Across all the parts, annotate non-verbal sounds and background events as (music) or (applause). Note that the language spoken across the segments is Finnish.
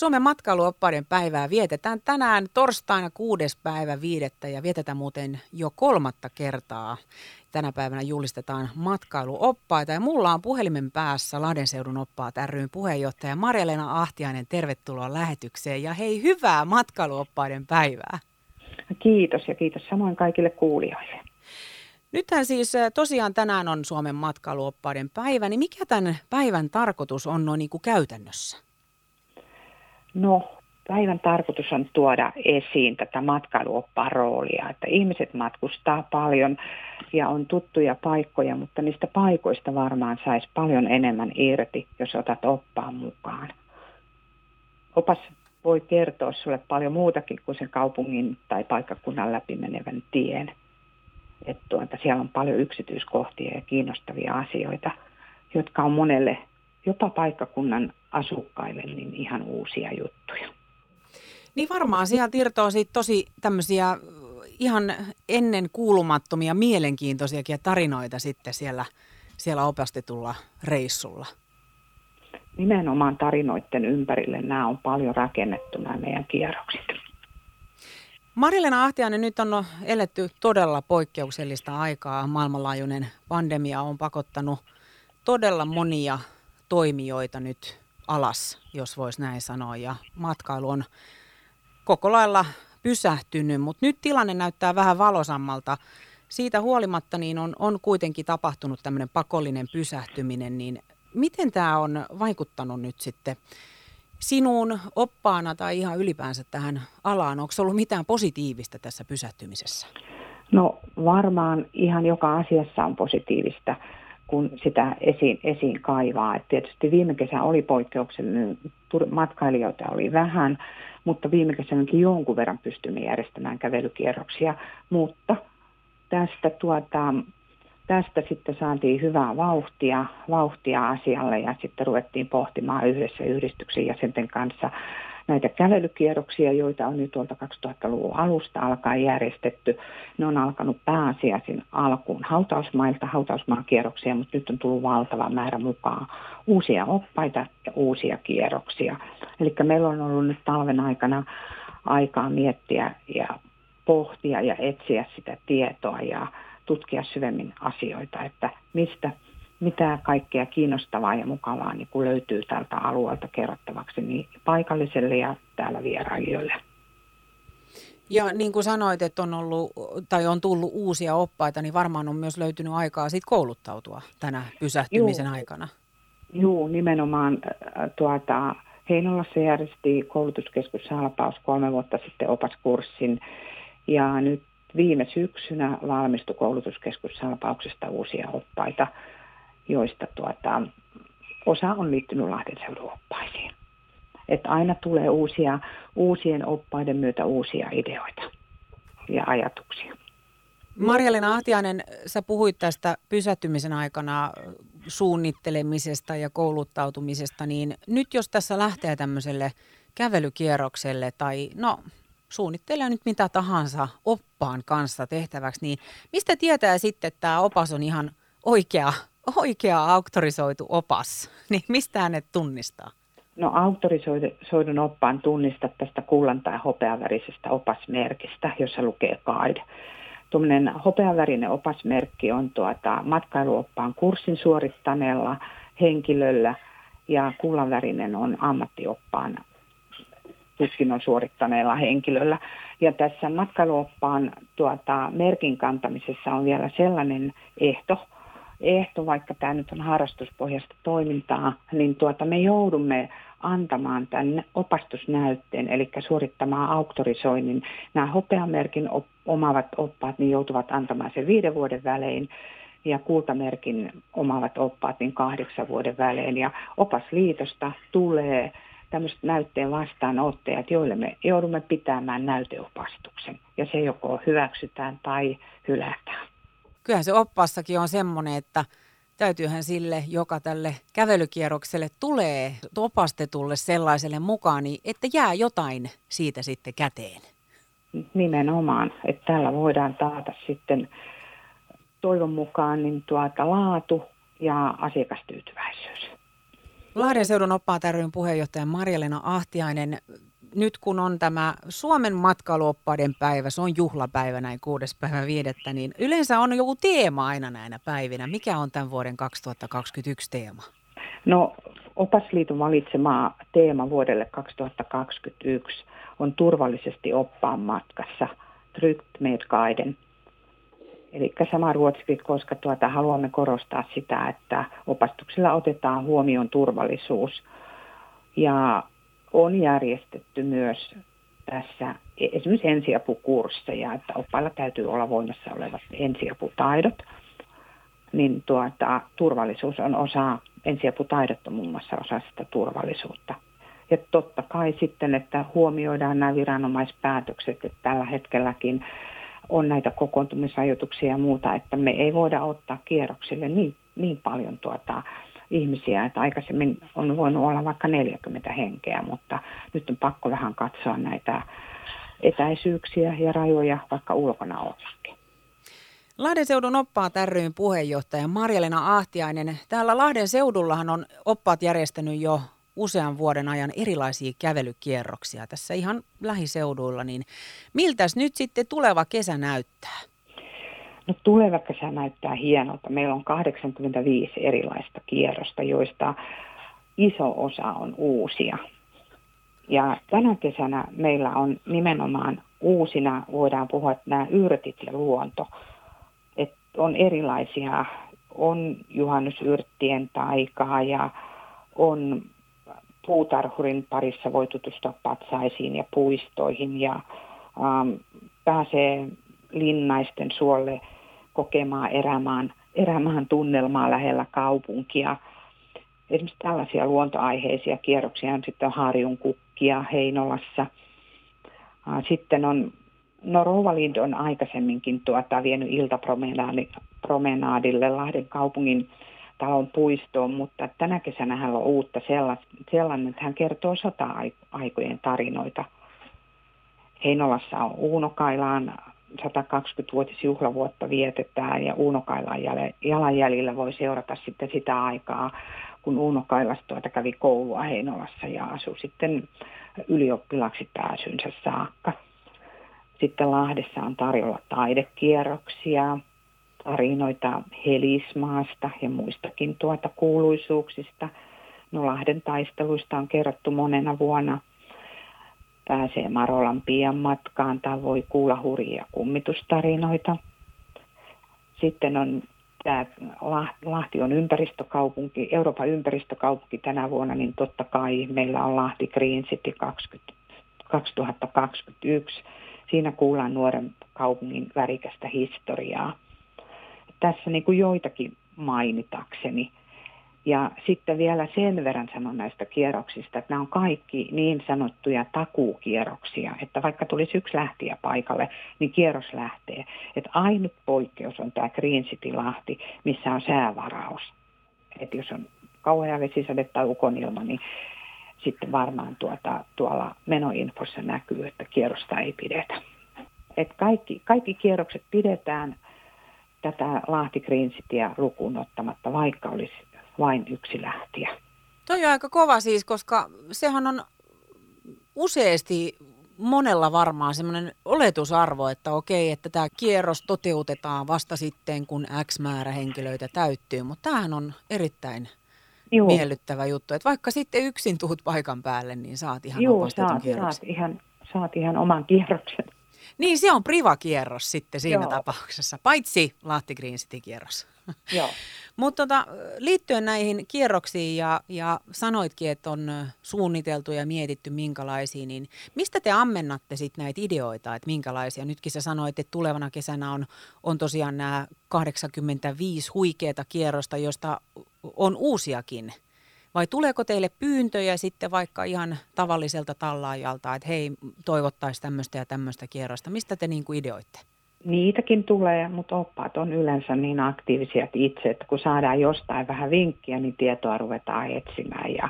Suomen matkailuoppaiden päivää vietetään tänään torstaina kuudes päivä viidettä ja vietetään muuten jo kolmatta kertaa. Tänä päivänä julistetaan matkailuoppaita ja mulla on puhelimen päässä Lahdenseudun oppaat ryn puheenjohtaja Marja-Leena Ahtiainen. Tervetuloa lähetykseen ja hei hyvää matkailuoppaiden päivää. Kiitos ja kiitos samoin kaikille kuulijoille. Nythän siis tosiaan tänään on Suomen matkailuoppaiden päivä, niin mikä tämän päivän tarkoitus on noin niin kuin käytännössä? No, päivän tarkoitus on tuoda esiin tätä matkailuoppaan roolia, että ihmiset matkustaa paljon ja on tuttuja paikkoja, mutta niistä paikoista varmaan saisi paljon enemmän irti, jos otat oppaan mukaan. Opas voi kertoa sulle paljon muutakin kuin sen kaupungin tai paikkakunnan läpi menevän tien. Että tuota, siellä on paljon yksityiskohtia ja kiinnostavia asioita, jotka on monelle jopa paikkakunnan asukkaille niin ihan uusia juttuja. Niin varmaan sieltä irtoaa siitä tosi tämmöisiä ihan ennen kuulumattomia mielenkiintoisiakin tarinoita sitten siellä, siellä opastetulla reissulla. Nimenomaan tarinoiden ympärille nämä on paljon rakennettu nämä meidän kierrokset. Marilena Ahtiainen, nyt on eletty todella poikkeuksellista aikaa. Maailmanlaajuinen pandemia on pakottanut todella monia toimijoita nyt alas, jos voisi näin sanoa, ja matkailu on koko lailla pysähtynyt, mutta nyt tilanne näyttää vähän valosammalta. Siitä huolimatta niin on, on kuitenkin tapahtunut tämmöinen pakollinen pysähtyminen, niin miten tämä on vaikuttanut nyt sitten sinuun oppaana tai ihan ylipäänsä tähän alaan? Onko ollut mitään positiivista tässä pysähtymisessä? No varmaan ihan joka asiassa on positiivista kun sitä esiin, esiin kaivaa. Et tietysti viime kesä oli poikkeuksellinen, matkailijoita oli vähän, mutta viime kesänäkin jonkun verran pystymme järjestämään kävelykierroksia, mutta tästä, tuota, tästä sitten saatiin hyvää vauhtia, vauhtia asialle ja sitten ruvettiin pohtimaan yhdessä yhdistyksen jäsenten kanssa näitä kävelykierroksia, joita on nyt tuolta 2000-luvun alusta alkaen järjestetty. Ne on alkanut pääasiassin alkuun hautausmailta, hautausmaan kierroksia, mutta nyt on tullut valtava määrä mukaan uusia oppaita ja uusia kierroksia. Eli meillä on ollut nyt talven aikana aikaa miettiä ja pohtia ja etsiä sitä tietoa ja tutkia syvemmin asioita, että mistä mitä kaikkea kiinnostavaa ja mukavaa niin kun löytyy tältä alueelta kerrottavaksi niin paikalliselle ja täällä vierailijoille. Ja niin kuin sanoit, että on ollut tai on tullut uusia oppaita, niin varmaan on myös löytynyt aikaa sit kouluttautua tänä pysähtymisen Juu. aikana. Joo, nimenomaan äh, tuota, Heinolassa järjesti koulutuskeskus Salpaus kolme vuotta sitten opaskurssin ja nyt viime syksynä valmistui koulutuskeskus Salpauksesta uusia oppaita joista tuota, osa on liittynyt Lahden seudun oppaisiin. Että aina tulee uusia, uusien oppaiden myötä uusia ideoita ja ajatuksia. Marjalina Ahtiainen, sä puhuit tästä pysähtymisen aikana suunnittelemisesta ja kouluttautumisesta, niin nyt jos tässä lähtee tämmöiselle kävelykierrokselle tai no suunnittelee nyt mitä tahansa oppaan kanssa tehtäväksi, niin mistä tietää sitten, että tämä opas on ihan oikea oikea auktorisoitu opas, (laughs) niin mistä hänet tunnistaa? No auktorisoidun oppaan tunnistat tästä kullan tai hopeavärisestä opasmerkistä, jossa lukee guide. Tuommoinen hopeavärinen opasmerkki on tuota matkailuoppaan kurssin suorittaneella henkilöllä ja kullanvärinen on ammattioppaan tutkinnon suorittaneella henkilöllä. Ja tässä matkailuoppaan tuota, merkin kantamisessa on vielä sellainen ehto, ehto, vaikka tämä nyt on harrastuspohjasta toimintaa, niin tuota, me joudumme antamaan tämän opastusnäytteen, eli suorittamaan auktorisoinnin. Nämä hopeamerkin op- omavat oppaat niin joutuvat antamaan sen viiden vuoden välein ja kultamerkin omavat oppaat niin kahdeksan vuoden välein. Ja opasliitosta tulee tämmöiset näytteen vastaanottajat, joille me joudumme pitämään näyteopastuksen. Ja se joko hyväksytään tai hylätään kyllähän se oppassakin on semmoinen, että täytyyhän sille, joka tälle kävelykierrokselle tulee opastetulle sellaiselle mukaan, niin että jää jotain siitä sitten käteen. Nimenomaan, että tällä voidaan taata sitten toivon mukaan niin tuota laatu ja asiakastyytyväisyys. Lahden seudun oppaat ryn puheenjohtaja Marjalena Ahtiainen. Nyt kun on tämä Suomen matkailuoppaiden päivä, se on juhlapäivä näin kuudes päivä viidettä, niin yleensä on joku teema aina näinä päivinä. Mikä on tämän vuoden 2021 teema? No Opasliiton valitsema teema vuodelle 2021 on turvallisesti oppaan matkassa, Tryggt med guiden. Eli sama ruotsiksi, koska tuota, haluamme korostaa sitä, että opastuksella otetaan huomioon turvallisuus. Ja on järjestetty myös tässä esimerkiksi ensiapukursseja, että oppailla täytyy olla voimassa olevat ensiaputaidot. Niin tuota, turvallisuus on osa, ensiaputaidot on muun muassa osa sitä turvallisuutta. Ja totta kai sitten, että huomioidaan nämä viranomaispäätökset, että tällä hetkelläkin on näitä kokoontumisajoituksia ja muuta, että me ei voida ottaa kierroksille niin, niin paljon tuota, ihmisiä, että aikaisemmin on voinut olla vaikka 40 henkeä, mutta nyt on pakko vähän katsoa näitä etäisyyksiä ja rajoja vaikka ulkona ollakin. Lahden seudun oppaat ryn puheenjohtaja Marjalena Ahtiainen. Täällä Lahden seudullahan on oppaat järjestänyt jo usean vuoden ajan erilaisia kävelykierroksia tässä ihan lähiseuduilla, niin miltäs nyt sitten tuleva kesä näyttää? No tuleva kesä näyttää hienolta. Meillä on 85 erilaista kierrosta, joista iso osa on uusia. Ja tänä kesänä meillä on nimenomaan uusina, voidaan puhua, että nämä yrtit ja luonto. Et on erilaisia, on juhannusyrttien taikaa ja on puutarhurin parissa voi tutustua patsaisiin ja puistoihin ja ähm, pääsee linnaisten suolle kokemaan erämaan, erämaan tunnelmaa lähellä kaupunkia. Esimerkiksi tällaisia luontoaiheisia kierroksia on sitten Harjun kukkia Heinolassa. Sitten on, no Rovalind on aikaisemminkin tuota, vienyt iltapromenaadille Lahden kaupungin talon puistoon, mutta tänä kesänä hän on uutta sellainen, että hän kertoo sota-aikojen tarinoita. Heinolassa on Uunokailaan 120-vuotisjuhlavuotta vietetään ja Uunokailaan jalanjäljillä voi seurata sitten sitä aikaa, kun Uunokailasta tuota kävi koulua Heinolassa ja asui sitten ylioppilaksi pääsynsä saakka. Sitten Lahdessa on tarjolla taidekierroksia, tarinoita Helismaasta ja muistakin tuota kuuluisuuksista. No Lahden taisteluista on kerrottu monena vuonna. Pääsee Marolan pian matkaan tai voi kuulla hurjia kummitustarinoita. Sitten on tämä Lahti on ympäristökaupunki, Euroopan ympäristökaupunki tänä vuonna, niin totta kai meillä on Lahti Green City 20, 2021. Siinä kuullaan nuoren kaupungin värikästä historiaa tässä niin kuin joitakin mainitakseni. Ja sitten vielä sen verran sanon näistä kierroksista, että nämä on kaikki niin sanottuja takuukierroksia, että vaikka tulisi yksi lähtiä paikalle, niin kierros lähtee. Että ainut poikkeus on tämä Green City Lahti, missä on säävaraus. Että jos on kauhea vesisade tai ukonilma, niin sitten varmaan tuota, tuolla menoinfossa näkyy, että kierrosta ei pidetä. Et kaikki, kaikki kierrokset pidetään – tätä Lahti Green Cityä lukuun ottamatta, vaikka olisi vain yksi lähtiä. Toi on aika kova siis, koska sehän on useasti monella varmaan semmoinen oletusarvo, että okei, että tämä kierros toteutetaan vasta sitten, kun X määrä henkilöitä täyttyy, mutta tämähän on erittäin Juu. miellyttävä juttu, että vaikka sitten yksin tuut paikan päälle, niin saat ihan Juu, saat, saat, ihan, saat ihan oman kierroksen. Niin, se on privakierros sitten siinä Joo. tapauksessa, paitsi Lahti Green City-kierros. Joo. (laughs) Mutta tota, liittyen näihin kierroksiin ja, ja sanoitkin, että on suunniteltu ja mietitty minkälaisia, niin mistä te ammennatte sitten näitä ideoita, että minkälaisia? Nytkin sä sanoit, että tulevana kesänä on, on tosiaan nämä 85 huikeata kierrosta, joista on uusiakin vai tuleeko teille pyyntöjä sitten vaikka ihan tavalliselta tallaajalta, että hei, toivottaisiin tämmöistä ja tämmöistä kierrosta? Mistä te niin kuin ideoitte? Niitäkin tulee, mutta oppaat on yleensä niin aktiivisia itse, että kun saadaan jostain vähän vinkkiä, niin tietoa ruvetaan etsimään ja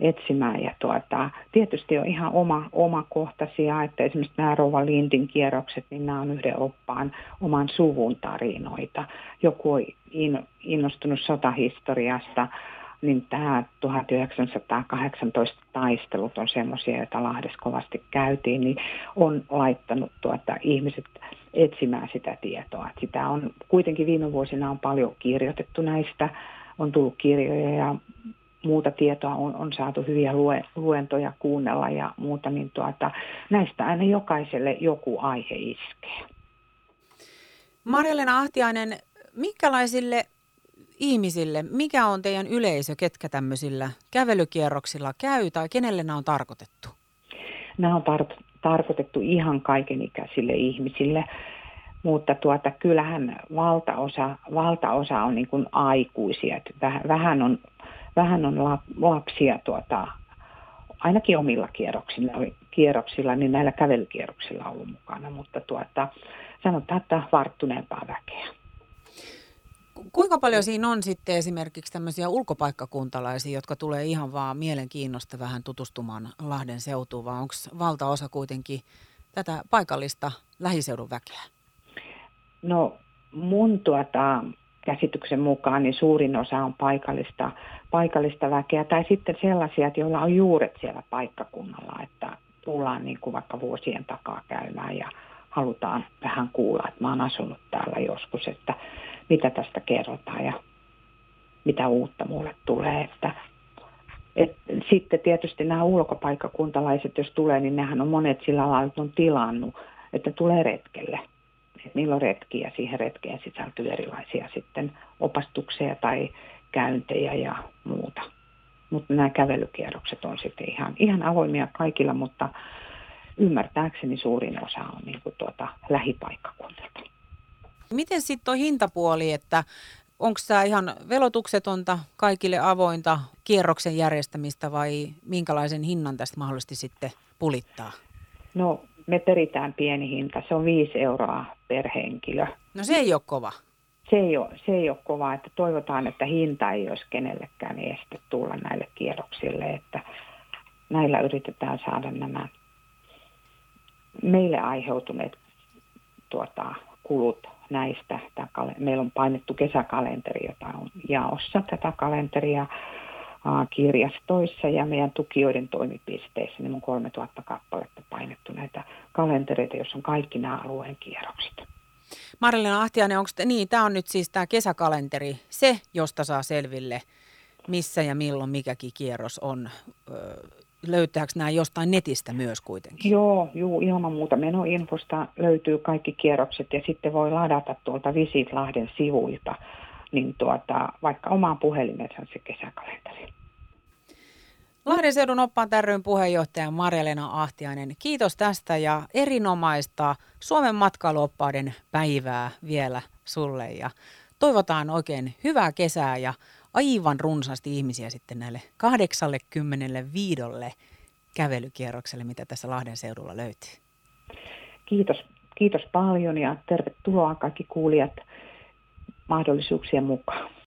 etsimään. Ja tuota, tietysti on ihan oma, omakohtaisia, että esimerkiksi nämä Rova Lindin kierrokset, niin nämä on yhden oppaan oman suvun tarinoita. Joku on innostunut sotahistoriasta, niin tämä 1918 taistelut on semmoisia, joita Lahdessa kovasti käytiin, niin on laittanut tuota, ihmiset etsimään sitä tietoa. Sitä on kuitenkin viime vuosina on paljon kirjoitettu näistä, on tullut kirjoja ja muuta tietoa on, on saatu hyviä lue, luentoja kuunnella ja muuta, niin tuota, näistä aina jokaiselle joku aihe iskee. Marjelena Ahtiainen, minkälaisille ihmisille, mikä on teidän yleisö, ketkä tämmöisillä kävelykierroksilla käy tai kenelle nämä on tarkoitettu? Nämä on tar- tarkoitettu ihan kaikenikäisille ihmisille, mutta tuota, kyllähän valtaosa, valtaosa on niin kuin aikuisia. Vähän on, vähän on lapsia tuota, ainakin omilla kierroksilla, kierroksilla, niin näillä kävelykierroksilla ollut mukana, mutta tuota, sanotaan, että varttuneempaa väkeä. Kuinka paljon siinä on sitten esimerkiksi tämmöisiä ulkopaikkakuntalaisia, jotka tulee ihan vaan mielenkiinnosta vähän tutustumaan Lahden seutuun, vai onko valtaosa kuitenkin tätä paikallista lähiseudun väkeä? No mun tuota, käsityksen mukaan niin suurin osa on paikallista, paikallista väkeä tai sitten sellaisia, joilla on juuret siellä paikkakunnalla, että tullaan niin kuin vaikka vuosien takaa käymään ja halutaan vähän kuulla, että mä oon asunut täällä joskus, että mitä tästä kerrotaan ja mitä uutta mulle tulee. Että, et, sitten tietysti nämä ulkopaikkakuntalaiset, jos tulee, niin nehän on monet sillä lailla, että on tilannut, että tulee retkelle. Et niillä on retki ja siihen retkeen sisältyy erilaisia sitten opastuksia tai käyntejä ja muuta. Mutta nämä kävelykierrokset on sitten ihan, ihan avoimia kaikilla, mutta ymmärtääkseni suurin osa on niin kuin tuota lähipaikkakunnilta. Miten sitten tuo hintapuoli, että onko tämä ihan velotuksetonta, kaikille avointa kierroksen järjestämistä vai minkälaisen hinnan tästä mahdollisesti sitten pulittaa? No me peritään pieni hinta, se on 5 euroa per henkilö. No se ei ole kova. Se ei ole, se ei ole kova, että toivotaan, että hinta ei olisi kenellekään este tulla näille kierroksille, että näillä yritetään saada nämä meille aiheutuneet tuota, kulut näistä. Meillä on painettu kesäkalenteri, jota on jaossa tätä kalenteria kirjastoissa ja meidän tukijoiden toimipisteissä. Niin on 3000 kappaletta painettu näitä kalentereita, joissa on kaikki nämä alueen kierrokset. Marilena Ahtiainen, onko te, niin, tämä on nyt siis tämä kesäkalenteri, se, josta saa selville, missä ja milloin mikäkin kierros on löytääkö nämä jostain netistä myös kuitenkin? Joo, juu, ilman muuta menoinfosta löytyy kaikki kierrokset ja sitten voi ladata tuolta Visit Lahden sivuilta niin tuota, vaikka omaan puhelimensa se kesäkalenteri. Lahden seudun oppaan tärryn puheenjohtaja Marja-Lena Ahtiainen, kiitos tästä ja erinomaista Suomen matkailuoppaiden päivää vielä sulle ja toivotaan oikein hyvää kesää ja aivan runsaasti ihmisiä sitten näille 85 kävelykierrokselle, mitä tässä Lahden seudulla löytyy. Kiitos, kiitos paljon ja tervetuloa kaikki kuulijat mahdollisuuksien mukaan.